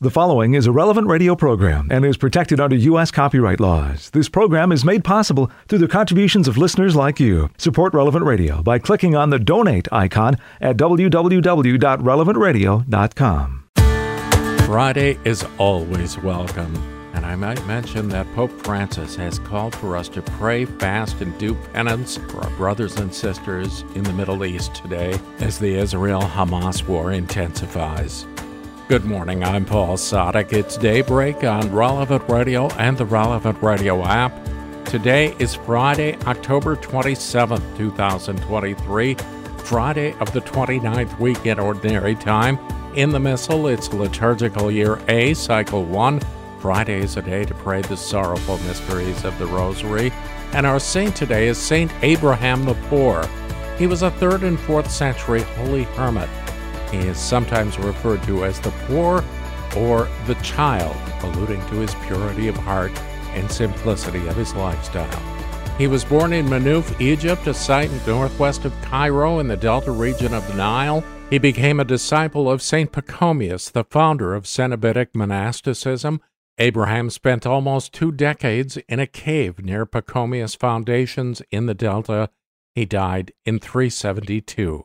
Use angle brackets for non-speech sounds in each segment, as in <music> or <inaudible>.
The following is a relevant radio program and is protected under U.S. copyright laws. This program is made possible through the contributions of listeners like you. Support Relevant Radio by clicking on the donate icon at www.relevantradio.com. Friday is always welcome, and I might mention that Pope Francis has called for us to pray, fast, and do penance for our brothers and sisters in the Middle East today as the Israel Hamas war intensifies. Good morning, I'm Paul Sadek. It's daybreak on Relevant Radio and the Relevant Radio app. Today is Friday, October 27th, 2023, Friday of the 29th week in Ordinary Time. In the Missal, it's liturgical year A, cycle 1. Friday is a day to pray the sorrowful mysteries of the Rosary. And our saint today is Saint Abraham the Poor. He was a 3rd and 4th century holy hermit he is sometimes referred to as the poor or the child, alluding to his purity of heart and simplicity of his lifestyle. He was born in Menuf, Egypt, a site northwest of Cairo in the delta region of the Nile. He became a disciple of St. Pachomius, the founder of Cenobitic monasticism. Abraham spent almost two decades in a cave near Pachomius foundations in the delta. He died in 372.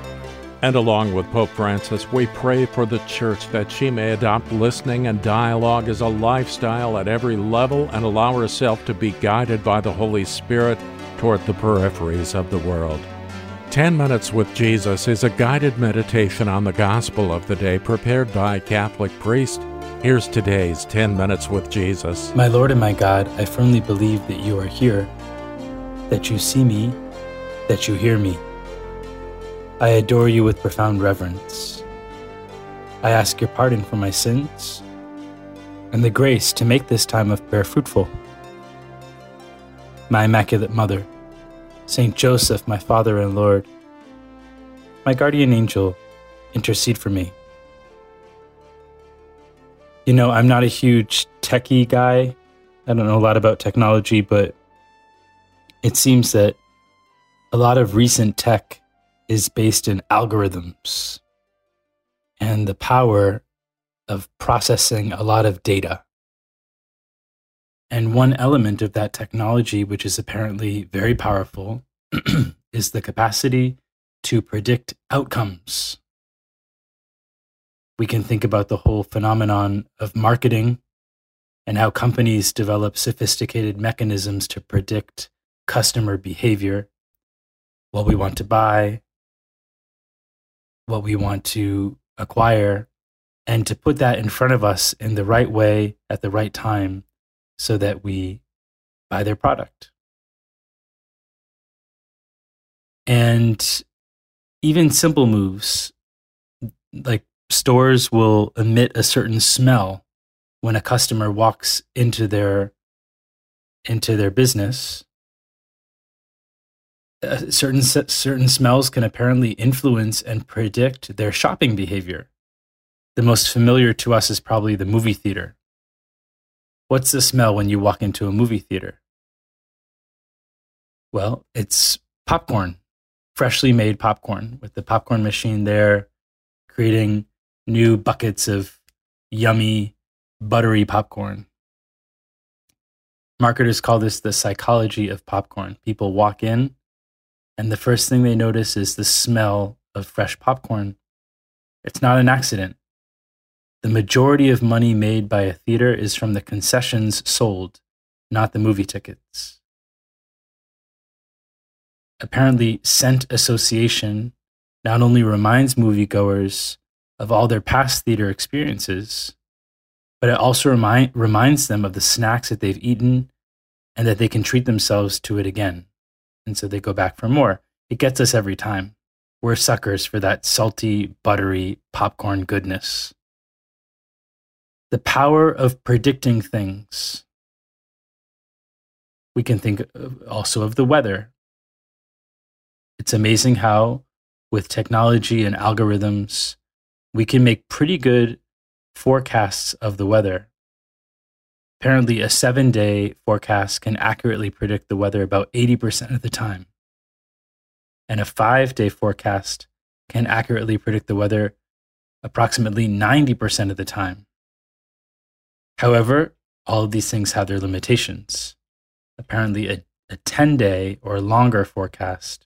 And along with Pope Francis, we pray for the Church that she may adopt listening and dialogue as a lifestyle at every level and allow herself to be guided by the Holy Spirit toward the peripheries of the world. 10 Minutes with Jesus is a guided meditation on the gospel of the day prepared by a Catholic priest. Here's today's 10 Minutes with Jesus. My Lord and my God, I firmly believe that you are here, that you see me, that you hear me. I adore you with profound reverence. I ask your pardon for my sins and the grace to make this time of prayer fruitful. My Immaculate Mother, Saint Joseph, my Father and Lord, my guardian angel, intercede for me. You know, I'm not a huge techie guy. I don't know a lot about technology, but it seems that a lot of recent tech is based in algorithms and the power of processing a lot of data. And one element of that technology, which is apparently very powerful, <clears throat> is the capacity to predict outcomes. We can think about the whole phenomenon of marketing and how companies develop sophisticated mechanisms to predict customer behavior, what we want to buy, what we want to acquire and to put that in front of us in the right way at the right time so that we buy their product. And even simple moves like stores will emit a certain smell when a customer walks into their into their business uh, certain certain smells can apparently influence and predict their shopping behavior. The most familiar to us is probably the movie theater. What's the smell when you walk into a movie theater? Well, it's popcorn, freshly made popcorn with the popcorn machine there, creating new buckets of yummy, buttery popcorn. Marketers call this the psychology of popcorn. People walk in, and the first thing they notice is the smell of fresh popcorn. It's not an accident. The majority of money made by a theater is from the concessions sold, not the movie tickets. Apparently, scent association not only reminds moviegoers of all their past theater experiences, but it also remind, reminds them of the snacks that they've eaten and that they can treat themselves to it again. And so they go back for more. It gets us every time. We're suckers for that salty, buttery popcorn goodness. the power of predicting things. We can think also of the weather. It's amazing how, with technology and algorithms, we can make pretty good forecasts of the weather. Apparently, a seven day forecast can accurately predict the weather about 80% of the time. And a five day forecast can accurately predict the weather approximately 90% of the time. However, all of these things have their limitations. Apparently, a, a 10 day or longer forecast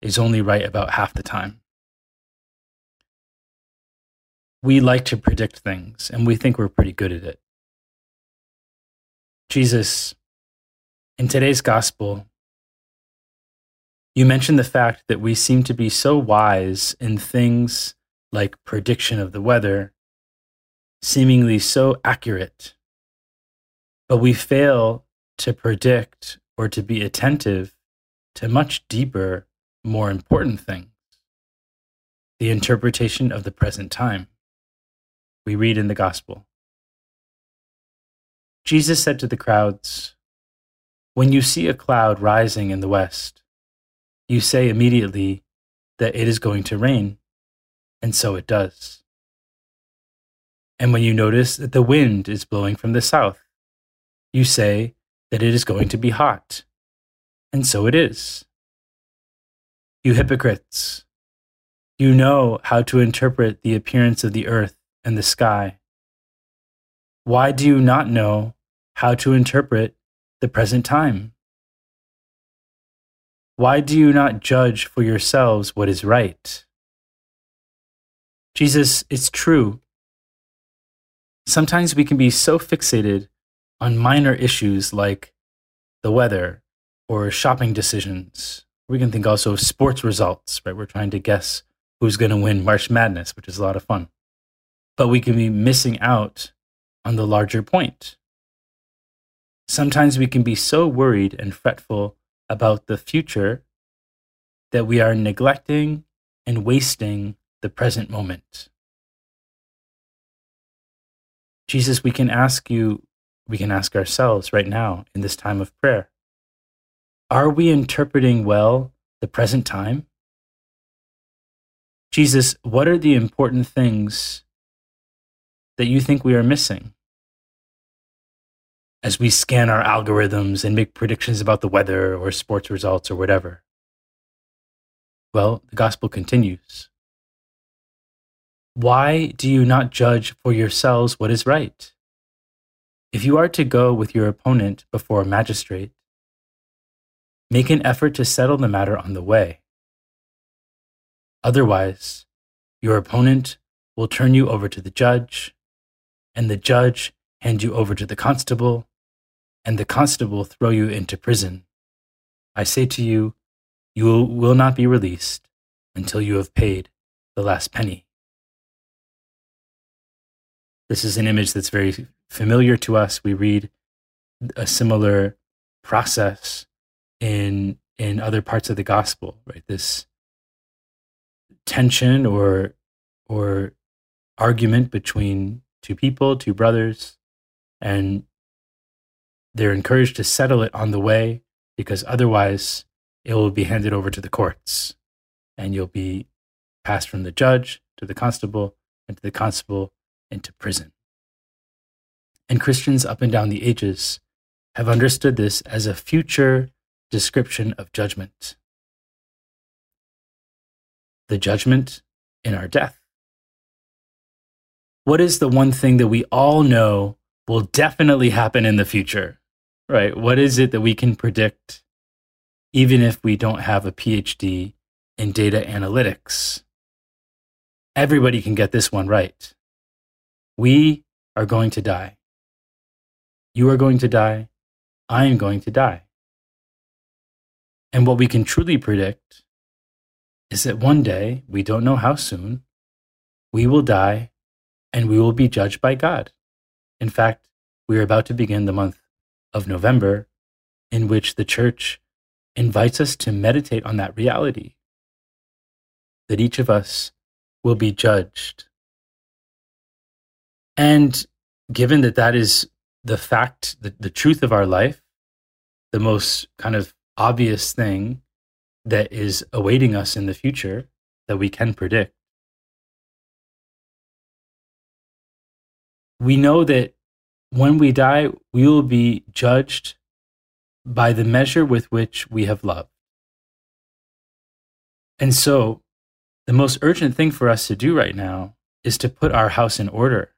is only right about half the time. We like to predict things, and we think we're pretty good at it. Jesus, in today's gospel, you mentioned the fact that we seem to be so wise in things like prediction of the weather, seemingly so accurate, but we fail to predict or to be attentive to much deeper, more important things the interpretation of the present time. We read in the gospel. Jesus said to the crowds, When you see a cloud rising in the west, you say immediately that it is going to rain, and so it does. And when you notice that the wind is blowing from the south, you say that it is going to be hot, and so it is. You hypocrites, you know how to interpret the appearance of the earth and the sky why do you not know how to interpret the present time? Why do you not judge for yourselves what is right? Jesus, it's true. Sometimes we can be so fixated on minor issues like the weather or shopping decisions. We can think also of sports results, right? We're trying to guess who's going to win March Madness, which is a lot of fun. But we can be missing out on the larger point. Sometimes we can be so worried and fretful about the future that we are neglecting and wasting the present moment. Jesus, we can ask you, we can ask ourselves right now in this time of prayer Are we interpreting well the present time? Jesus, what are the important things that you think we are missing? As we scan our algorithms and make predictions about the weather or sports results or whatever. Well, the gospel continues. Why do you not judge for yourselves what is right? If you are to go with your opponent before a magistrate, make an effort to settle the matter on the way. Otherwise, your opponent will turn you over to the judge, and the judge hand you over to the constable, and the constable throw you into prison. I say to you, you will not be released until you have paid the last penny. This is an image that's very familiar to us. We read a similar process in in other parts of the gospel, right? This tension or or argument between two people, two brothers, and they're encouraged to settle it on the way because otherwise it will be handed over to the courts and you'll be passed from the judge to the constable and to the constable into prison. And Christians up and down the ages have understood this as a future description of judgment. The judgment in our death what is the one thing that we all know will definitely happen in the future? Right? What is it that we can predict even if we don't have a PhD in data analytics? Everybody can get this one right. We are going to die. You are going to die. I am going to die. And what we can truly predict is that one day, we don't know how soon, we will die and we will be judged by God. In fact, we are about to begin the month of November, in which the church invites us to meditate on that reality that each of us will be judged. And given that that is the fact, the, the truth of our life, the most kind of obvious thing that is awaiting us in the future that we can predict, we know that when we die, we will be judged by the measure with which we have loved. And so, the most urgent thing for us to do right now is to put our house in order.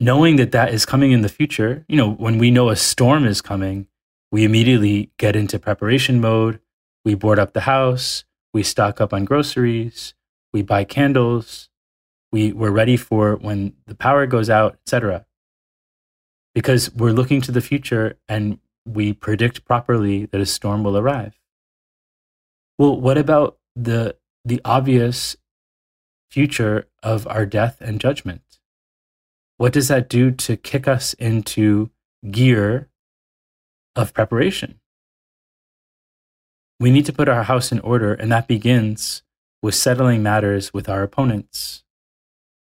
Knowing that that is coming in the future, you know, when we know a storm is coming, we immediately get into preparation mode. We board up the house, we stock up on groceries, we buy candles, we, we're ready for when the power goes out, etc. Because we're looking to the future and we predict properly that a storm will arrive. Well, what about the the obvious future of our death and judgment? What does that do to kick us into gear of preparation? We need to put our house in order, and that begins with settling matters with our opponents.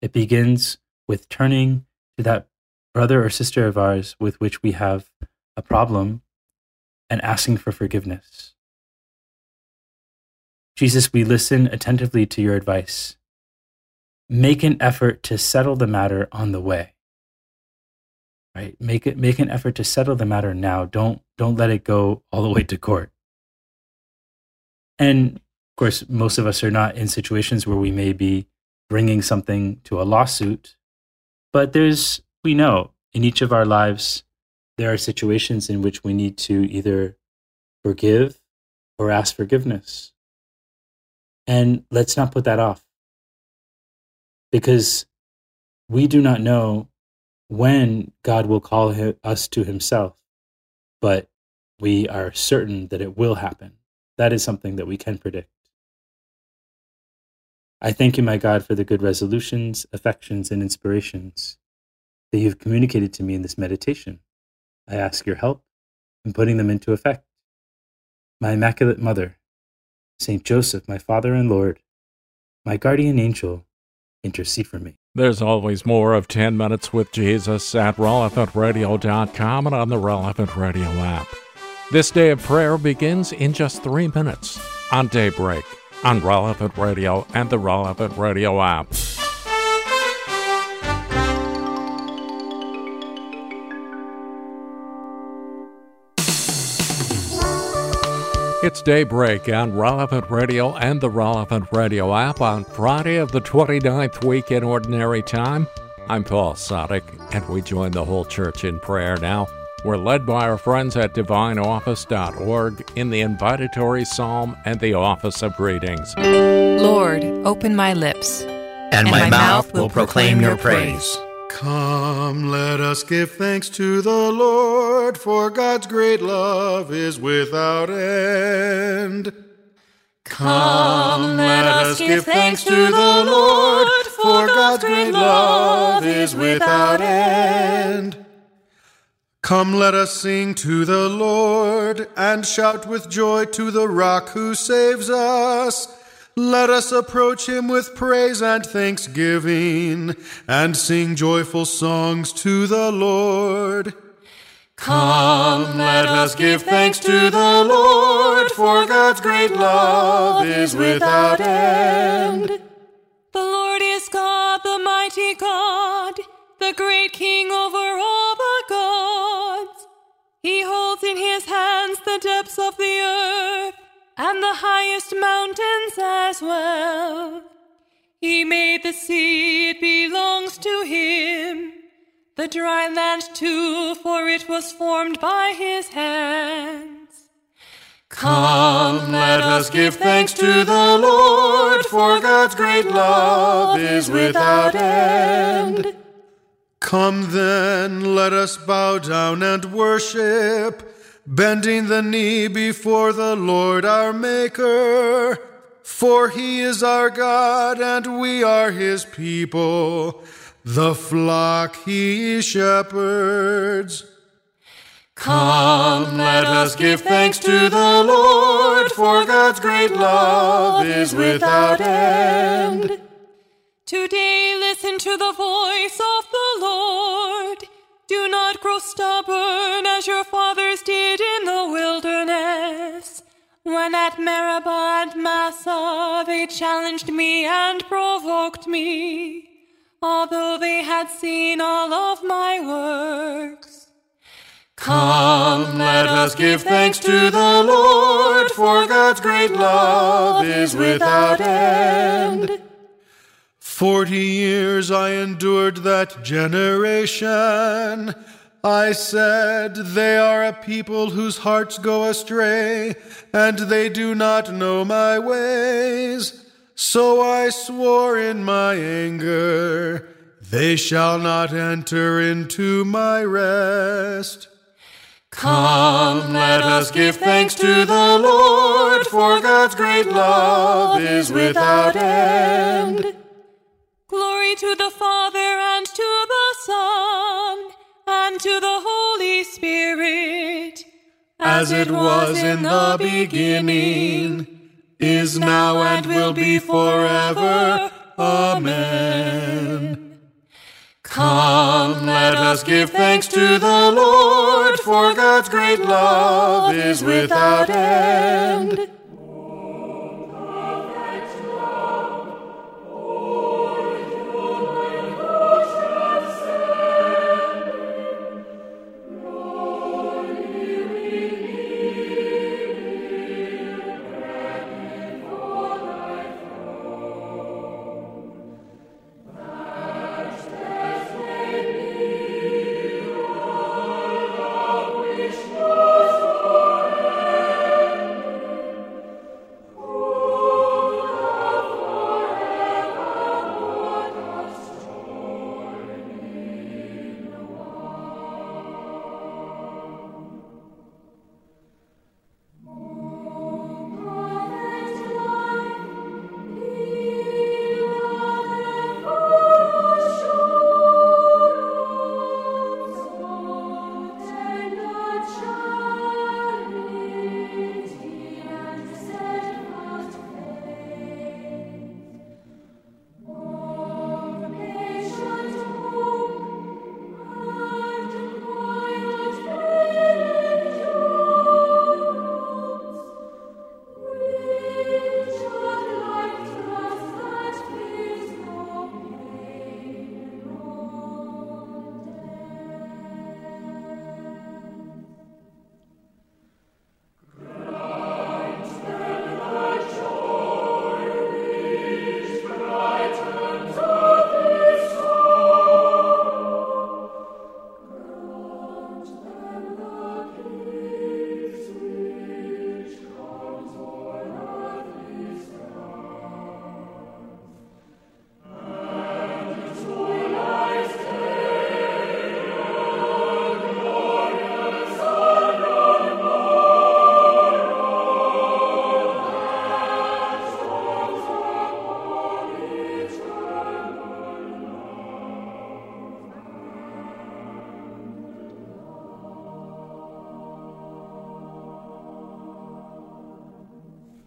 It begins with turning to that brother or sister of ours with which we have a problem and asking for forgiveness. Jesus, we listen attentively to your advice. Make an effort to settle the matter on the way. Right? Make it make an effort to settle the matter now. Don't don't let it go all the way to court. And of course, most of us are not in situations where we may be bringing something to a lawsuit, but there's we know in each of our lives there are situations in which we need to either forgive or ask forgiveness. And let's not put that off because we do not know when God will call us to himself, but we are certain that it will happen. That is something that we can predict. I thank you, my God, for the good resolutions, affections, and inspirations that you have communicated to me in this meditation. I ask your help in putting them into effect. My Immaculate Mother, Saint Joseph, my Father and Lord, my guardian angel, intercede for me. There's always more of 10 Minutes with Jesus at relevantradio.com and on the Relevant Radio app. This day of prayer begins in just three minutes on Daybreak on Relevant Radio and the Relevant Radio app. It's daybreak on Relevant Radio and the Relevant Radio app on Friday of the 29th week in Ordinary Time. I'm Paul Sadek, and we join the whole church in prayer now. We're led by our friends at divineoffice.org in the invitatory psalm and the office of readings. Lord, open my lips, and, and my, my, mouth will proclaim your praise. Come, let us give thanks to the Lord, for God's great love is without end. Come, let us give thanks to the Lord, for God's great love is without end. Come, let us sing to the Lord, and shout with joy to the rock who saves us. Let us approach him with praise and thanksgiving, and sing joyful songs to the Lord. Come, let us give thanks to the Lord, for God's great love is without end. The Lord is God, the mighty God, the great King over all the gods. He holds in his hands the depths of the earth and the highest mountains as well. He made the sea, it belongs to him. The dry land too, for it was formed by his hands. Come, let us give thanks to the Lord, for God's great love is without end. Come then, let us bow down and worship bending the knee before the Lord our Maker. For he is our God, and we are his people, the flock he shepherds. Come, let us give thanks to the Lord, for God's great love is without end. Today listen to the voice of the Lord. Do not grow stubborn as your fathers did in the wilderness. When at Meribah and Massah they challenged me and provoked me, although they had seen all of my works. Come, let us give thanks to the Lord, for God's great love is without end. Forty years I endured that generation. I said, They are a people whose hearts go astray, and they do not know my ways. So I swore in my anger, They shall not enter into my rest. Come, let us give thanks to the Lord, for God's great love is without end. Glory to the Father and to the Son and to the Holy Spirit, as it was in the beginning, is now, and will be forever. Amen. Come, let us give thanks to the Lord, for God's great love is without end.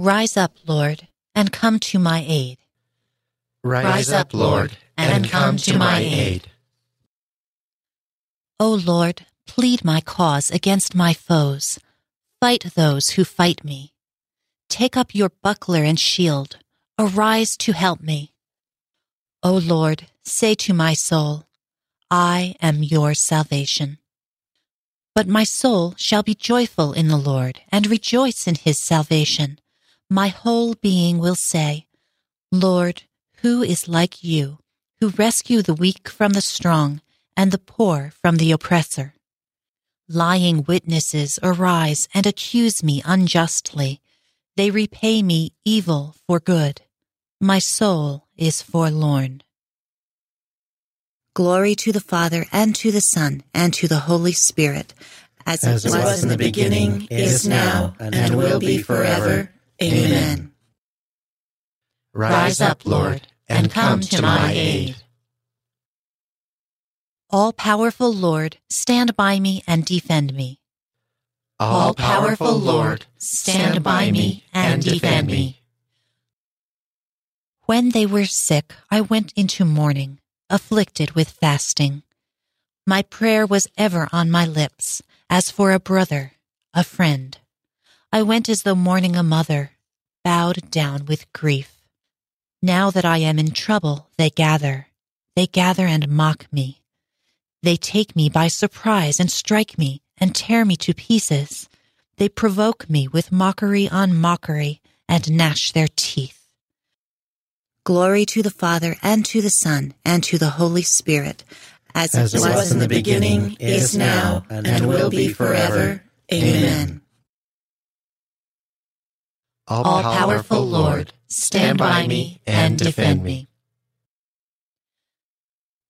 Rise up, Lord, and come to my aid. Rise, up, Lord, and come to my aid. O Lord, plead my cause against my foes. Fight those who fight me. Take up your buckler and shield. Arise to help me. O Lord, say to my soul, I am your salvation. But my soul shall be joyful in the Lord and rejoice in his salvation my whole being will say, Lord, who is like you, who rescue the weak from the strong and the poor from the oppressor? Lying witnesses arise and accuse me unjustly. They repay me evil for good. My soul is forlorn. Glory to the Father, and to the Son, and to the Holy Spirit, as, as it was, was in the beginning, is now, and will be forever. Amen. Rise up, Lord, and come to my aid. All powerful Lord, stand by me and defend me. All powerful Lord, stand by me and defend me. When they were sick, I went into mourning, afflicted with fasting. My prayer was ever on my lips, as for a brother, a friend. I went as though mourning a mother, bowed down with grief. Now that I am in trouble, they gather. They gather and mock me. They take me by surprise and strike me and tear me to pieces. They provoke me with mockery on mockery and gnash their teeth. Glory to the Father, and to the Son, and to the Holy Spirit, as, as it was in the beginning, is now, and will be forever. Amen. All powerful Lord, stand by me and defend me.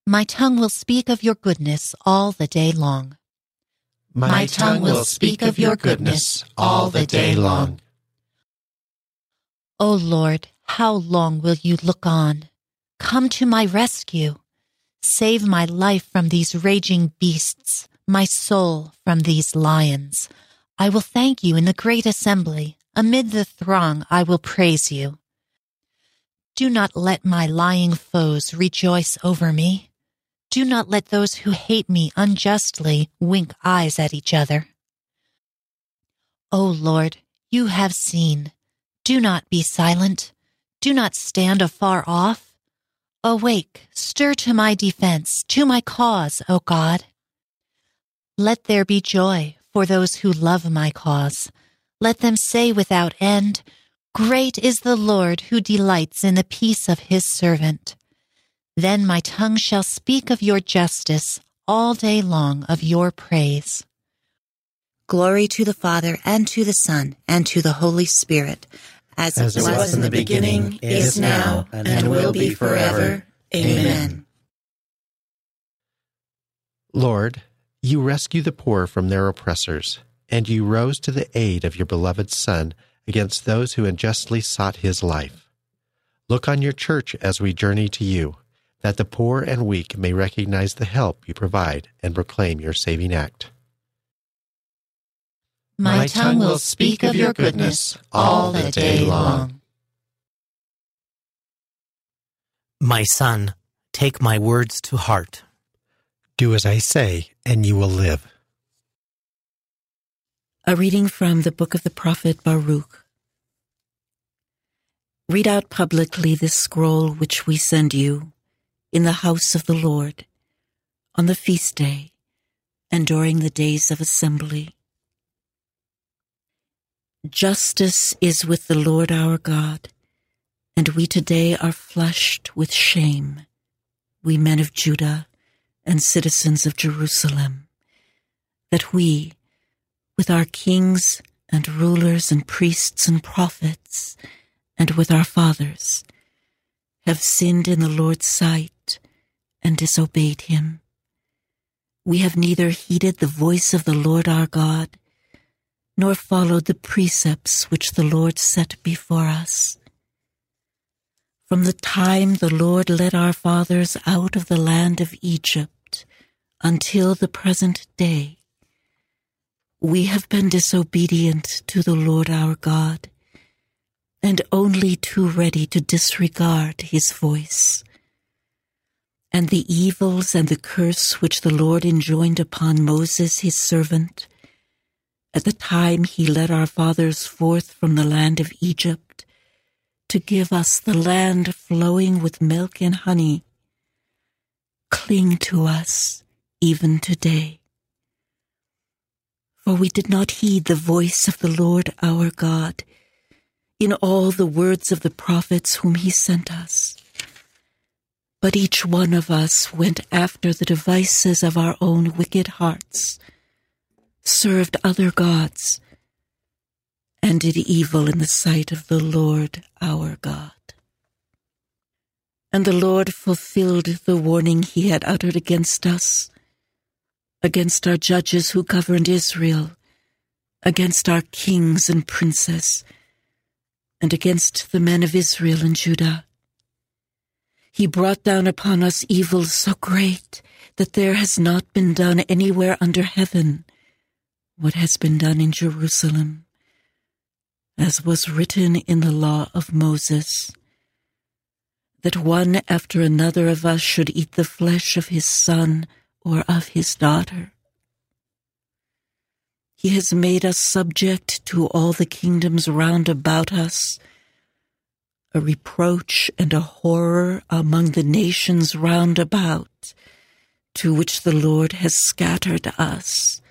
My tongue will speak of your goodness all the day long. My tongue will speak of your goodness all the day long. O oh Lord, how long will you look on? Come to my rescue. Save my life from these raging beasts, my soul from these lions. I will thank you in the great assembly. Amid the throng, I will praise you. Do not let my lying foes rejoice over me. Do not let those who hate me unjustly wink eyes at each other. O Lord, you have seen. Do not be silent. Do not stand afar off. Awake, stir to my defense, to my cause, O God. Let there be joy for those who love my cause. Let them say without end, Great is the Lord who delights in the peace of his servant. Then my tongue shall speak of your justice all day long of your praise. Glory to the Father, and to the Son, and to the Holy Spirit as, as it was in the beginning, is now, and will be forever. Amen. Lord, you rescue the poor from their oppressors, and you rose to the aid of your beloved Son against those who unjustly sought his life. Look on your church as we journey to you, that the poor and weak may recognize the help you provide and proclaim your saving act. My tongue will speak of your goodness all the day long. My son, take my words to heart. Do as I say, and you will live. A reading from the book of the prophet Baruch. Read out publicly this scroll which we send you in the house of the Lord on the feast day and during the days of assembly Justice is with the Lord our God, and we today are flushed with shame, we men of Judah and citizens of Jerusalem, that we, with our kings and rulers and priests and prophets, and with our fathers, have sinned in the Lord's sight and disobeyed him. We have neither heeded the voice of the Lord our God, nor followed the precepts which the Lord set before us. From the time the Lord led our fathers out of the land of Egypt until the present day, we have been disobedient to the Lord our God and only too ready to disregard his voice. And the evils and the curse which the Lord enjoined upon Moses his servant at the time he led our fathers forth from the land of Egypt to give us the land flowing with milk and honey, cling to us even today. For we did not heed the voice of the Lord our God in all the words of the prophets whom he sent us. But each one of us went after the devices of our own wicked hearts served other gods, and did evil in the sight of the Lord our God. And the Lord fulfilled the warning he had uttered against us, against our judges who governed Israel, against our kings and princes, and against the men of Israel and Judah. He brought down upon us evils so great that there has not been done anywhere under heaven what has been done in Jerusalem, as was written in the law of Moses. that one after another of us should eat the flesh of his son or of his daughter. He has made us subject to all the kingdoms round about us, a reproach and a horror among the nations round about, to which the Lord has scattered us.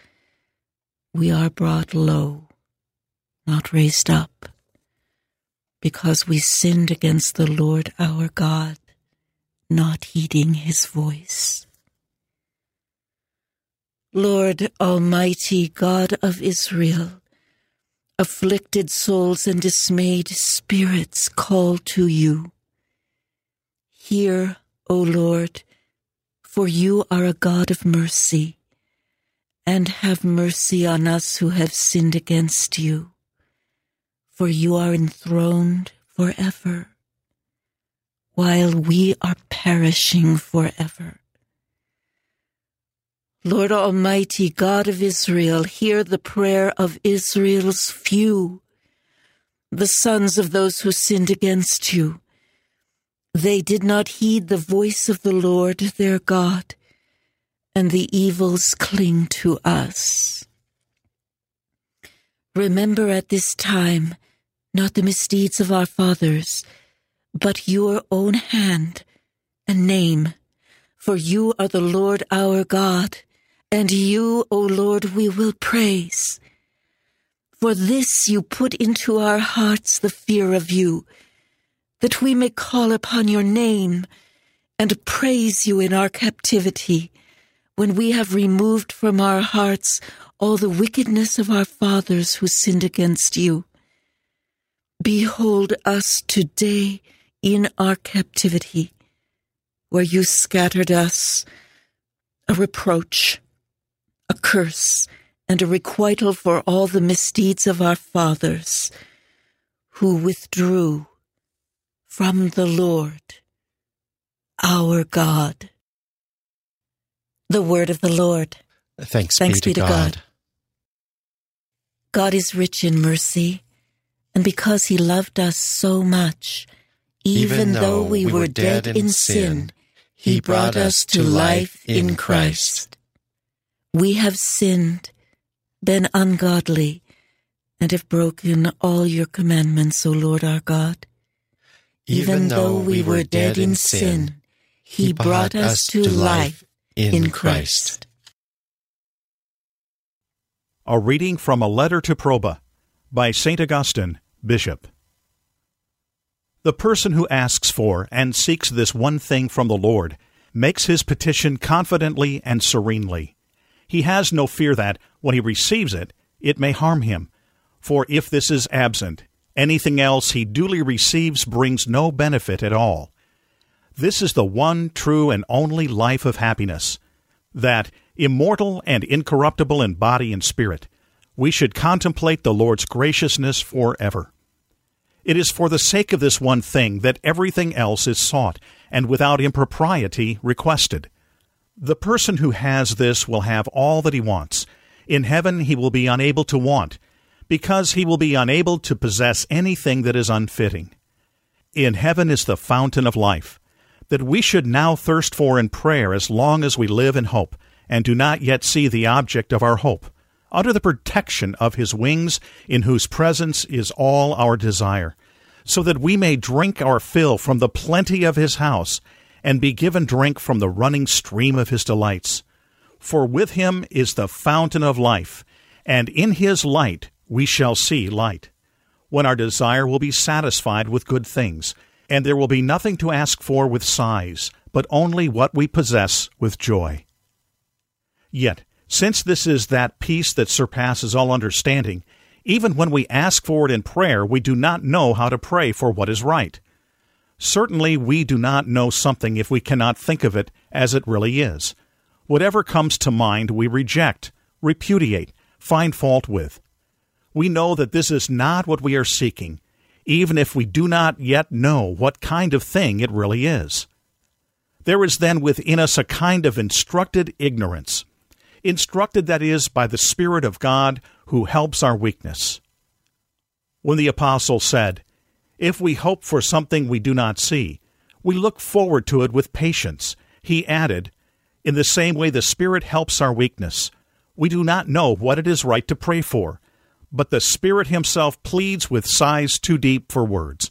We are brought low, not raised up, because we sinned against the Lord our God, not heeding his voice. Lord Almighty God of Israel, afflicted souls and dismayed spirits call to you. Hear, O Lord, for you are a God of mercy, and have mercy on us who have sinned against you, for you are enthroned forever, while we are perishing forever. Lord Almighty, God of Israel, hear the prayer of Israel's few, the sons of those who sinned against you. They did not heed the voice of the Lord their God, and the evils cling to us. Remember at this time not the misdeeds of our fathers, but your own hand and name, for you are the Lord our God and you, O Lord, we will praise. For this you put into our hearts the fear of you, that we may call upon your name and praise you in our captivity, when we have removed from our hearts all the wickedness of our fathers who sinned against you. Behold us today in our captivity, where you scattered us, a reproach a curse and a requital for all the misdeeds of our fathers, who withdrew from the Lord, our God. The word of the Lord. Thanks, Thanks be, to, God. God. God is rich in mercy, and because he loved us so much, even, even though, we, we were dead, dead in sin, he brought us to life in Christ. We have sinned, been ungodly, and have broken all your commandments, O Lord our God. Even, Even though we were dead in sin, He brought us to life in Christ. A reading from a letter to Proba by St. Augustine, Bishop. The person who asks for and seeks this one thing from the Lord makes his petition confidently and serenely he has no fear that, when he receives it, it may harm him. For if this is absent, anything else he duly receives brings no benefit at all. This is the one true and only life of happiness, that, immortal and incorruptible in body and spirit, we should contemplate the Lord's graciousness forever. It is for the sake of this one thing that everything else is sought, and without impropriety requested. The person who has this will have all that he wants. In heaven he will be unable to want, because he will be unable to possess anything that is unfitting. In heaven is the fountain of life, that we should now thirst for in prayer as long as we live in hope, and do not yet see the object of our hope, under the protection of his wings, in whose presence is all our desire, so that we may drink our fill from the plenty of his house, and be given drink from the running stream of his delights. For with him is the fountain of life, and in his light we shall see light. When our desire will be satisfied with good things, and there will be nothing to ask for with sighs, but only what we possess with joy. Yet, since this is that peace that surpasses all understanding, even when we ask for it in prayer, we do not know how to pray for what is right. Certainly, we do not know something if we cannot think of it as it really is. Whatever comes to mind, we reject, repudiate, find fault with. We know that this is not what we are seeking, even if we do not yet know what kind of thing it really is. There is then within us a kind of instructed ignorance, instructed, that is, by the Spirit of God who helps our weakness. When the Apostle said, if we hope for something we do not see, We look forward to it with patience. He added, In the same way the Spirit helps our weakness. We do not know what it is right to pray for, but the Spirit Himself pleads with sighs too deep for words.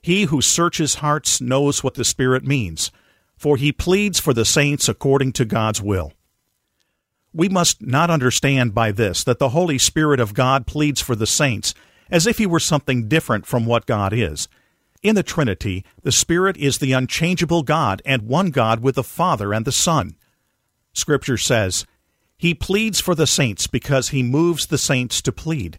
He who searches hearts knows what the Spirit means, for He pleads for the saints according to God's will. We must not understand by this that the Holy Spirit of God pleads for the saints as if He were something different from what God is. In the Trinity, the Spirit is the unchangeable God and one God with the Father and the Son. Scripture says, He pleads for the saints because He moves the saints to plead,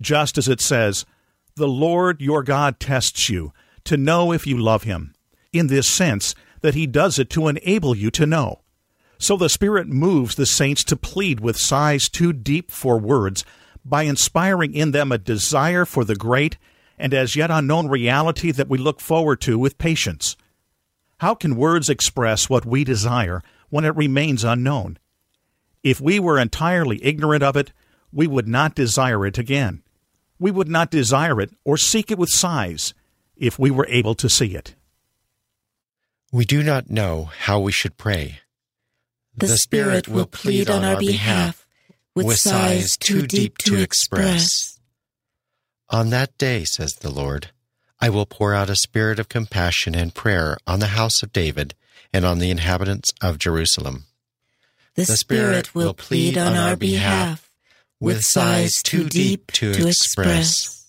just as it says, The Lord your God tests you to know if you love Him, in this sense that He does it to enable you to know. So the Spirit moves the saints to plead with sighs too deep for words by inspiring in them a desire for the great and as yet unknown reality that we look forward to with patience. How can words express what we desire when it remains unknown? If we were entirely ignorant of it, we would not desire it again. We would not desire it or seek it with sighs if we were able to see it. We do not know how we should pray. The, the Spirit will plead on our behalf with sighs too deep to express. On that day, says the Lord, I will pour out a spirit of compassion and prayer on the house of David and on the inhabitants of Jerusalem. The, the Spirit will plead on our behalf with sighs too deep to express.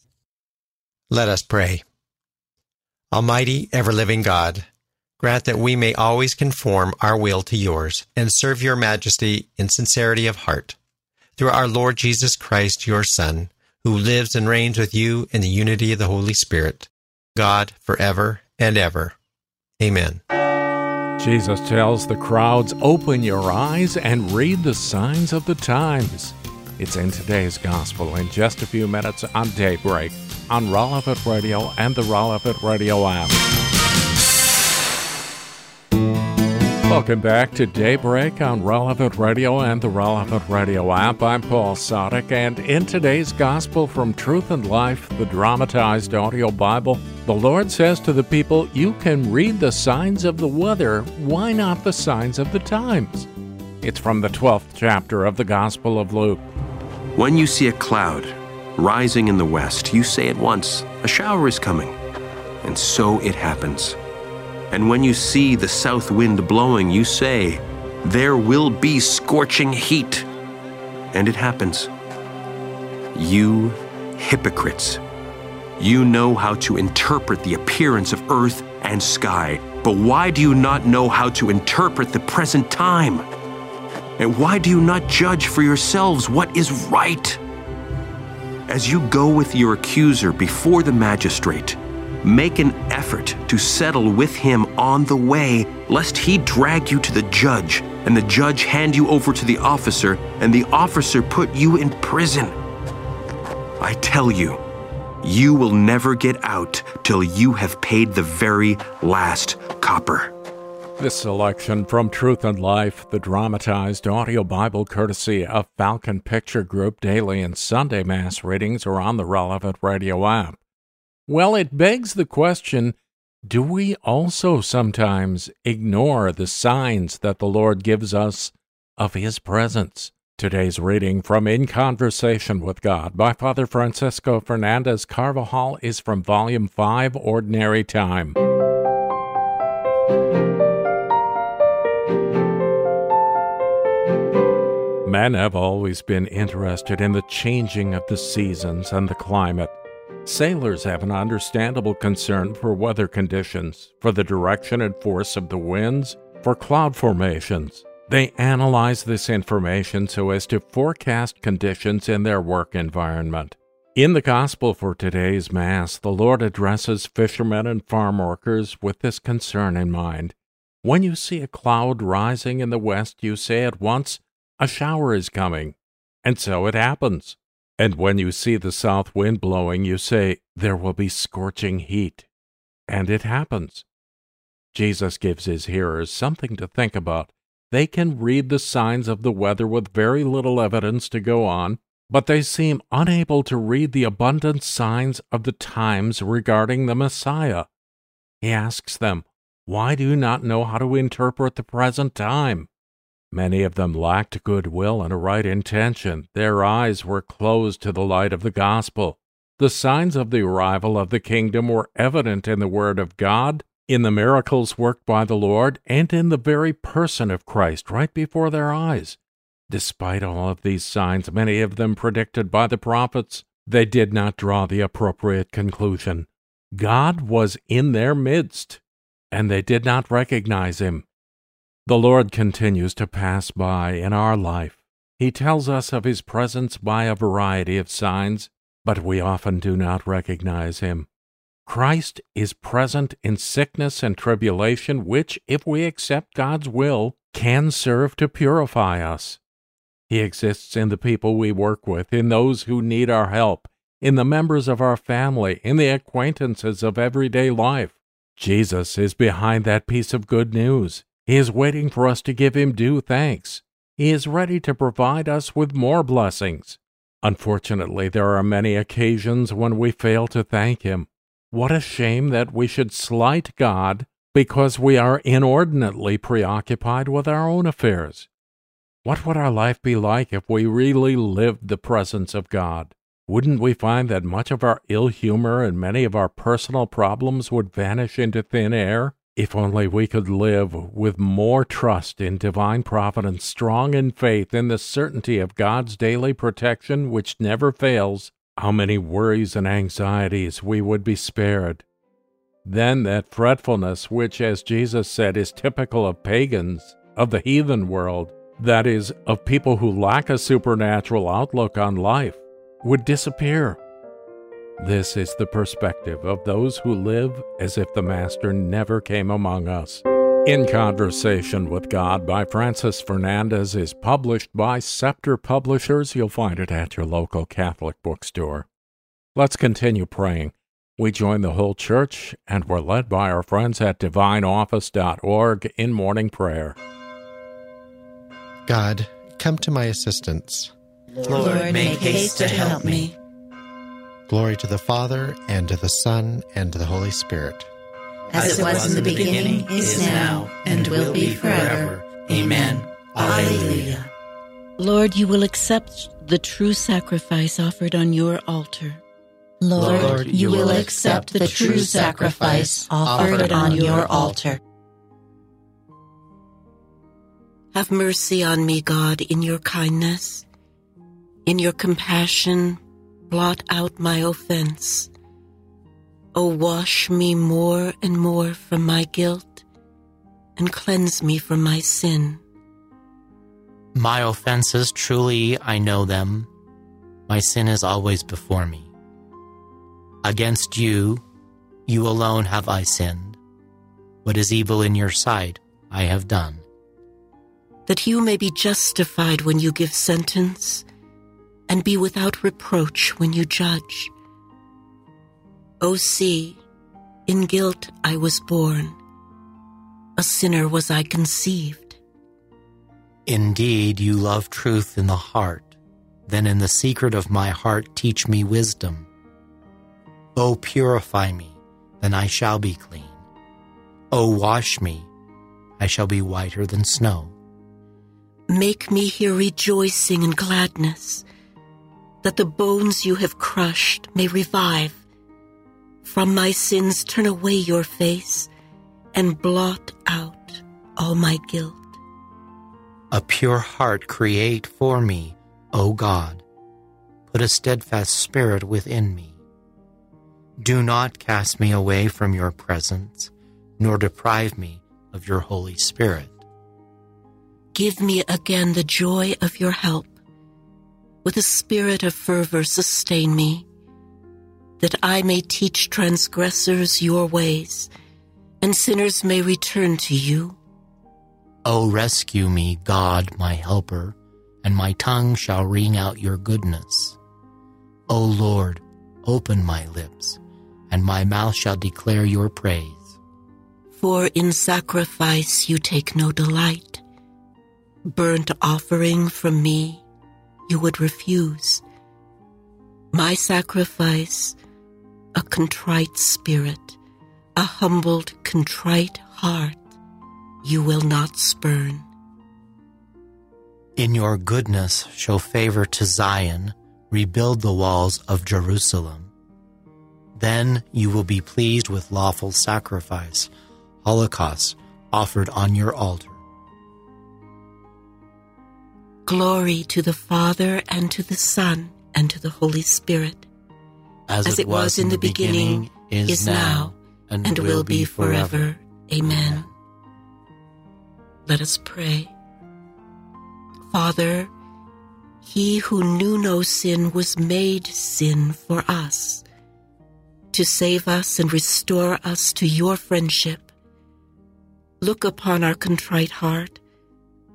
Let us pray. Almighty, ever living God, grant that we may always conform our will to yours and serve your majesty in sincerity of heart. Through our Lord Jesus Christ, your Son, who lives and reigns with you in the unity of the Holy Spirit, God forever and ever. Amen. Jesus tells the crowds, Open your eyes and read the signs of the times. It's in today's gospel in just a few minutes on Daybreak on Relevant Radio and the Relevant Radio app. Welcome back to Daybreak on Relevant Radio and the Relevant Radio app. I'm Paul Sadek, and in today's Gospel from Truth and Life, the dramatized audio Bible, the Lord says to the people, You can read the signs of the weather, why not the signs of the times? It's from the 12th chapter of the Gospel of Luke. When you see a cloud rising in the west, you say at once, A shower is coming. And so it happens. And when you see the south wind blowing, you say, There will be scorching heat. And it happens. You hypocrites. You know how to interpret the appearance of earth and sky, but why do you not know how to interpret the present time? And why do you not judge for yourselves what is right? As you go with your accuser before the magistrate, Make an effort to settle with him on the way, lest he drag you to the judge, and the judge hand you over to the officer, and the officer put you in prison. I tell you, you will never get out till you have paid the very last copper. This selection from Truth and Life, the dramatized audio Bible courtesy of Falcon Picture Group daily and Sunday Mass readings are on the relevant radio app. Well, it begs the question do we also sometimes ignore the signs that the Lord gives us of His presence? Today's reading from In Conversation with God by Father Francisco Fernandez Carvajal is from Volume 5, Ordinary Time. Men have always been interested in the changing of the seasons and the climate. Sailors have an understandable concern for weather conditions, for the direction and force of the winds, for cloud formations. They analyze this information so as to forecast conditions in their work environment. In the Gospel for today's Mass, the Lord addresses fishermen and farm workers with this concern in mind. When you see a cloud rising in the west, you say at once, A shower is coming. And so it happens. And when you see the south wind blowing, you say, There will be scorching heat. And it happens. Jesus gives his hearers something to think about. They can read the signs of the weather with very little evidence to go on, but they seem unable to read the abundant signs of the times regarding the Messiah. He asks them, Why do you not know how to interpret the present time? Many of them lacked goodwill and a right intention. Their eyes were closed to the light of the gospel. The signs of the arrival of the kingdom were evident in the Word of God, in the miracles worked by the Lord, and in the very person of Christ right before their eyes. Despite all of these signs, many of them predicted by the prophets, they did not draw the appropriate conclusion. God was in their midst, and they did not recognize him. The Lord continues to pass by in our life. He tells us of his presence by a variety of signs, but we often do not recognize him. Christ is present in sickness and tribulation, which, if we accept God's will, can serve to purify us. He exists in the people we work with, in those who need our help, in the members of our family, in the acquaintances of everyday life. Jesus is behind that piece of good news. He is waiting for us to give him due thanks. He is ready to provide us with more blessings. Unfortunately, there are many occasions when we fail to thank him. What a shame that we should slight God because we are inordinately preoccupied with our own affairs. What would our life be like if we really lived the presence of God? Wouldn't we find that much of our ill humor and many of our personal problems would vanish into thin air? If only we could live with more trust in divine providence, strong in faith in the certainty of God's daily protection which never fails, how many worries and anxieties we would be spared. Then that fretfulness, which, as Jesus said, is typical of pagans, of the heathen world, that is, of people who lack a supernatural outlook on life, would disappear. This is the perspective of those who live as if the Master never came among us. In Conversation with God by Francis Fernandez is published by Scepter Publishers. You'll find it at your local Catholic bookstore. Let's continue praying. We join the whole church and we're led by our friends at divineoffice.org in morning prayer. God, come to my assistance. Lord, make haste to help me. Glory to the Father, and to the Son, and to the Holy Spirit. As it was in the beginning, is now, and will be forever. Amen. Alleluia. Lord, you will accept the true sacrifice offered on your altar. Lord, Lord you will accept the true sacrifice offered on your altar. Have mercy on me, God, in your kindness. In your compassion, blot out my offense. O oh, wash me more and more from my guilt, and cleanse me from my sin. My offenses, truly I know them. My sin is always before me. Against you, you alone have I sinned. What is evil in your sight, I have done that you may be justified when you give sentence, and be without reproach when you judge. O see, in guilt I was born, a sinner was I conceived. Indeed, you love truth in the heart, then in the secret of my heart teach me wisdom. O purify me, then I shall be clean. O wash me, I shall be whiter than snow. Make me hear rejoicing and gladness, that the bones you have crushed may revive. From my sins turn away your face, and blot out all my guilt. A pure heart create for me, O God. Put a steadfast spirit within me. Do not cast me away from your presence, nor deprive me of your Holy Spirit. Give me again the joy of your help. With a spirit of fervor, sustain me, that I may teach transgressors your ways, and sinners may return to you. O rescue me, God, my helper, and my tongue shall ring out your goodness. O Lord, open my lips, and my mouth shall declare your praise. For in sacrifice you take no delight burnt offering from me you would refuse. My sacrifice, a contrite spirit, A humbled, contrite heart you will not spurn. In your goodness, show favor to Zion, rebuild the walls of Jerusalem. Then you will be pleased with lawful sacrifice, holocaust offered on your altar. Glory to the Father, and to the Son, and to the Holy Spirit. As, As it, was, was in the beginning, beginning is now, and, and will be forever. Amen. Let us pray. Father, he who knew no sin was made sin for us, to save us and restore us to your friendship. Look upon our contrite heart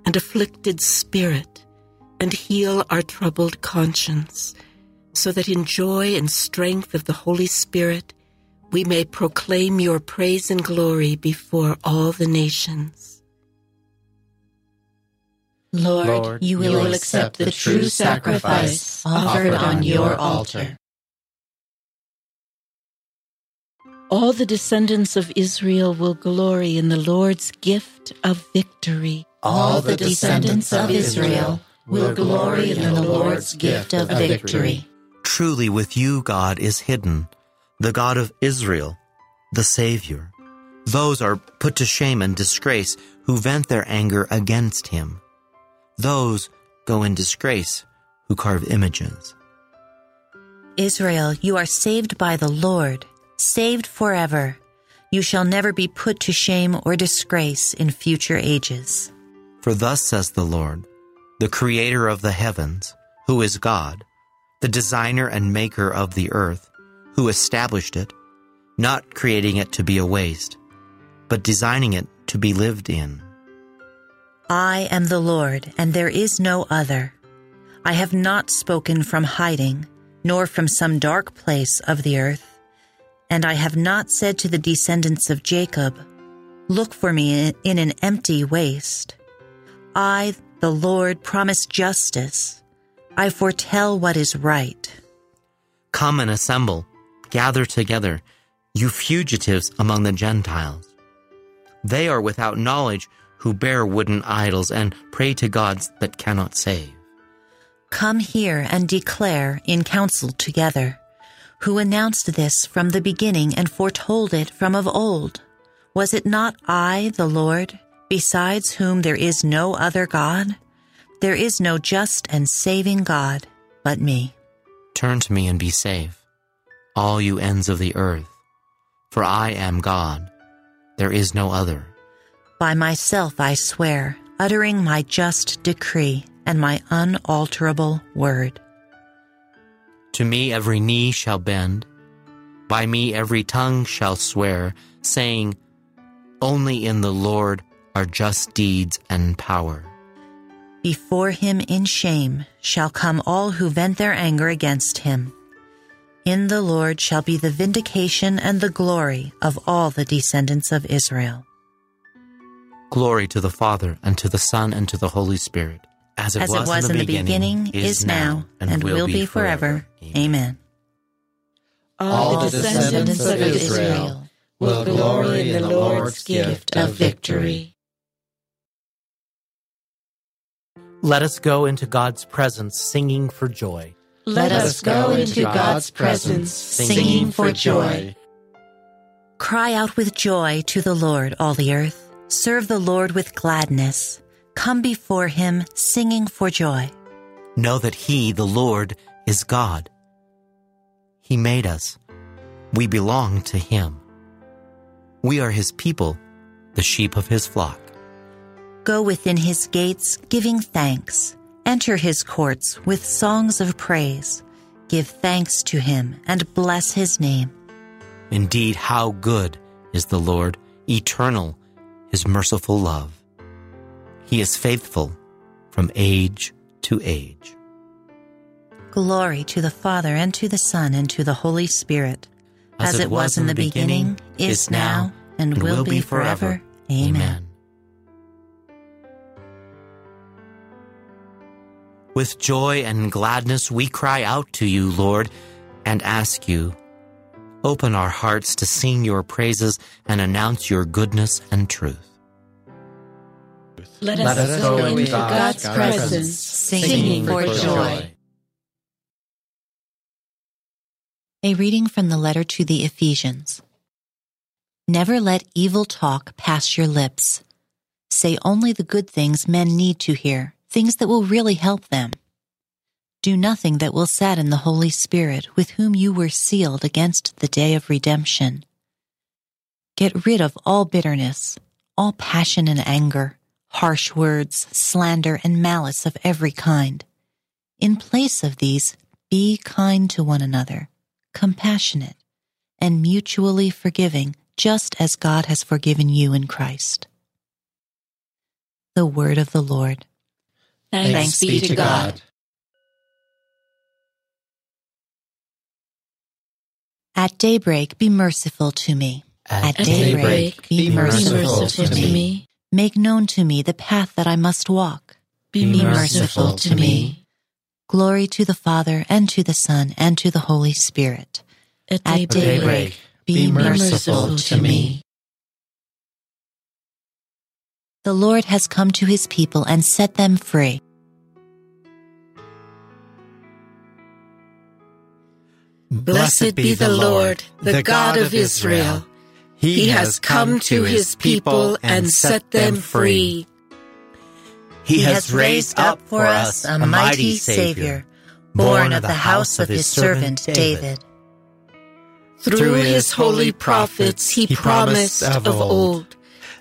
and afflicted spirit, and heal our troubled conscience, so that in joy and strength of the Holy Spirit we may proclaim your praise and glory before all the nations. Lord, Lord you, will you will accept the true sacrifice offered on your altar. All the descendants of Israel will glory in the Lord's gift of victory. All the descendants of Israel will glory in the Lord's gift of victory. Truly, with you, God is hidden, the God of Israel, the Savior. Those are put to shame and disgrace who vent their anger against him. Those go in disgrace who carve images. Israel, you are saved by the Lord, saved forever. You shall never be put to shame or disgrace in future ages. For thus says the Lord, the Creator of the heavens, who is God, the designer and maker of the earth, who established it, not creating it to be a waste, but designing it to be lived in. I am the Lord, and there is no other. I have not spoken from hiding, nor from some dark place of the earth. And I have not said to the descendants of Jacob, Look for me in an empty waste. I, the Lord, promise justice. I foretell what is right. Come and assemble, gather together, you fugitives among the Gentiles. They are without knowledge who bear wooden idols and pray to gods that cannot save. Come here and declare in council together. Who announced this from the beginning and foretold it from of old? Was it not I, the Lord, besides whom there is no other God? There is no just and saving God but me. Turn to me and be safe, all you ends of the earth, for I am God. There is no other. By myself I swear, uttering my just decree and my unalterable word. To me every knee shall bend, by me every tongue shall swear, saying, Only in the Lord are just deeds and power. Before him in shame shall come all who vent their anger against him. In the Lord shall be the vindication and the glory of all the descendants of Israel. Glory to the Father, and to the Son, and to the Holy Spirit, as it, as was, it was in, the, in the beginning, beginning, is now, and, and will, will be forever. forever. Amen. All the descendants of Israel will glory in the Lord's gift of victory. Let us go into God's presence singing for joy. Let us go into God's presence singing for joy. Cry out with joy to the Lord, all the earth. Serve the Lord with gladness. Come before him singing for joy. Know that he, the Lord, is God. He made us. We belong to him. We are his people, the sheep of his flock. Go within his gates giving thanks. Enter his courts with songs of praise. Give thanks to him and bless his name. Indeed, how good is the Lord, eternal his merciful love. He is faithful from age to age. Glory to the Father, and to the Son, and to the Holy Spirit, as, as it, was, was in the beginning, beginning is now, and, and will, will be forever. Amen. Amen. With joy and gladness we cry out to you, Lord, and ask you, Open our hearts to sing your praises and announce your goodness and truth. Let us, Let us go, into God's, God's presence, singing for joy. A reading from the letter to the Ephesians. Never let evil talk pass your lips. Say only the good things men need to hear, things that will really help them. Do nothing that will sadden the Holy Spirit, with whom you were sealed against the day of redemption. Get rid of all bitterness, all passion and anger, harsh words, slander, and malice of every kind. In place of these, be kind to one another, compassionate, and mutually forgiving, just as God has forgiven you in Christ. The Word of the Lord. Thanks, Thanks be to God. At daybreak, be merciful to me. At, At daybreak, be, be merciful, merciful to me. Make known to me the path that I must walk. Be, be merciful to me. Glory to the Father, and to the Son, and to the Holy Spirit. At, At daybreak, be, be merciful to me. The Lord has come to his people and set them free. Blessed be the Lord, the God of Israel. He has come to his people and set them free. He has raised up for us a mighty Savior, born of the house of his servant David. Through his holy prophets he promised of old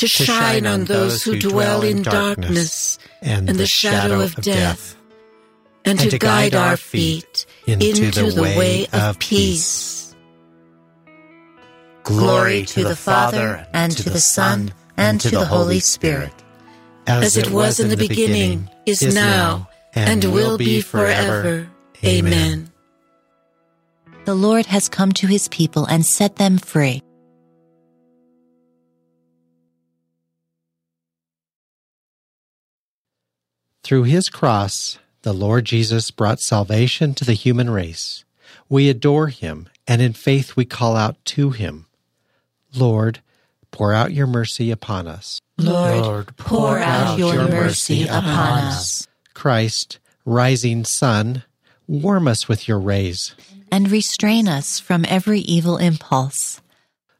to shine on those who dwell in darkness and the shadow of death and, and to, guide, our feet into, into the, way, way of peace. Glory to the Father, and to the Son, and to the Holy Spirit, as it was in the beginning, is now, and will be forever. Amen. The Lord has come to his people and set them free. Through his cross, the Lord Jesus brought salvation to the human race. We adore him, and in faith we call out to him Lord, pour out your mercy upon us. Lord, pour out your mercy upon us. Christ, rising sun, warm us with your rays. And restrain us from every evil impulse.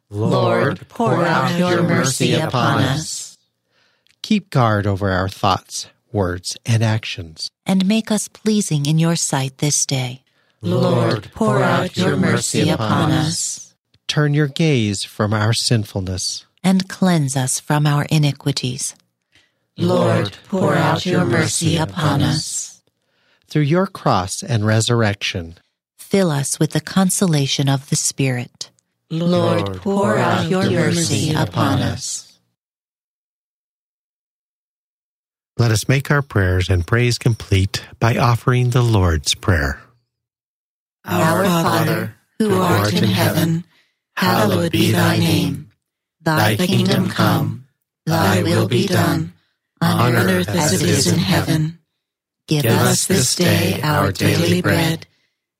Lord, pour out your mercy upon us. Keep guard over our thoughts, words, and actions. And make us pleasing in your sight this day. Lord, pour out your mercy upon us. Turn your gaze from our sinfulness. And cleanse us from our iniquities. Lord, pour out your mercy upon us. Through your cross and resurrection, fill us with the consolation of the Spirit. Lord, pour out your mercy upon us. Let us make our prayers and praise complete by offering the Lord's Prayer. Our Father, who art in heaven, hallowed be thy name. Thy kingdom come, thy will be done, on earth as it is in heaven. Give us this day our daily bread,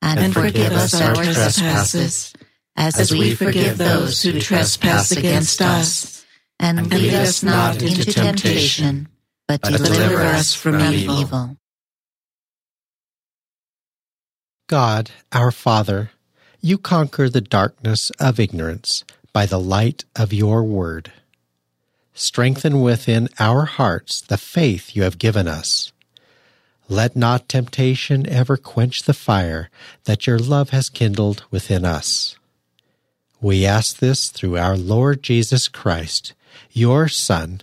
and forgive us our trespasses, as we forgive those who trespass against us. And lead us not into temptation but deliver us from evil. God, our Father, You conquer the darkness of ignorance by the light of your word. Strengthen within our hearts the faith you have given us. Let not temptation ever quench the fire that your love has kindled within us. We ask this through our Lord Jesus Christ, your Son,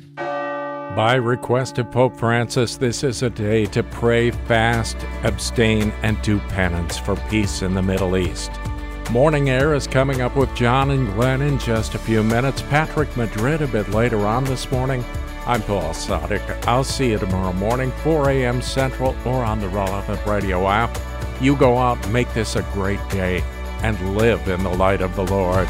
By request of Pope Francis, this is a day to pray, fast, abstain, and do penance for peace in the Middle East. Morning Air is coming up with John and Glenn in just a few minutes. Patrick Madrid a bit later on this morning. I'm Paul Sadek. I'll see you tomorrow morning, 4 a.m. Central, or on the relevant radio app. You go out, make this a great day, and live in the light of the Lord.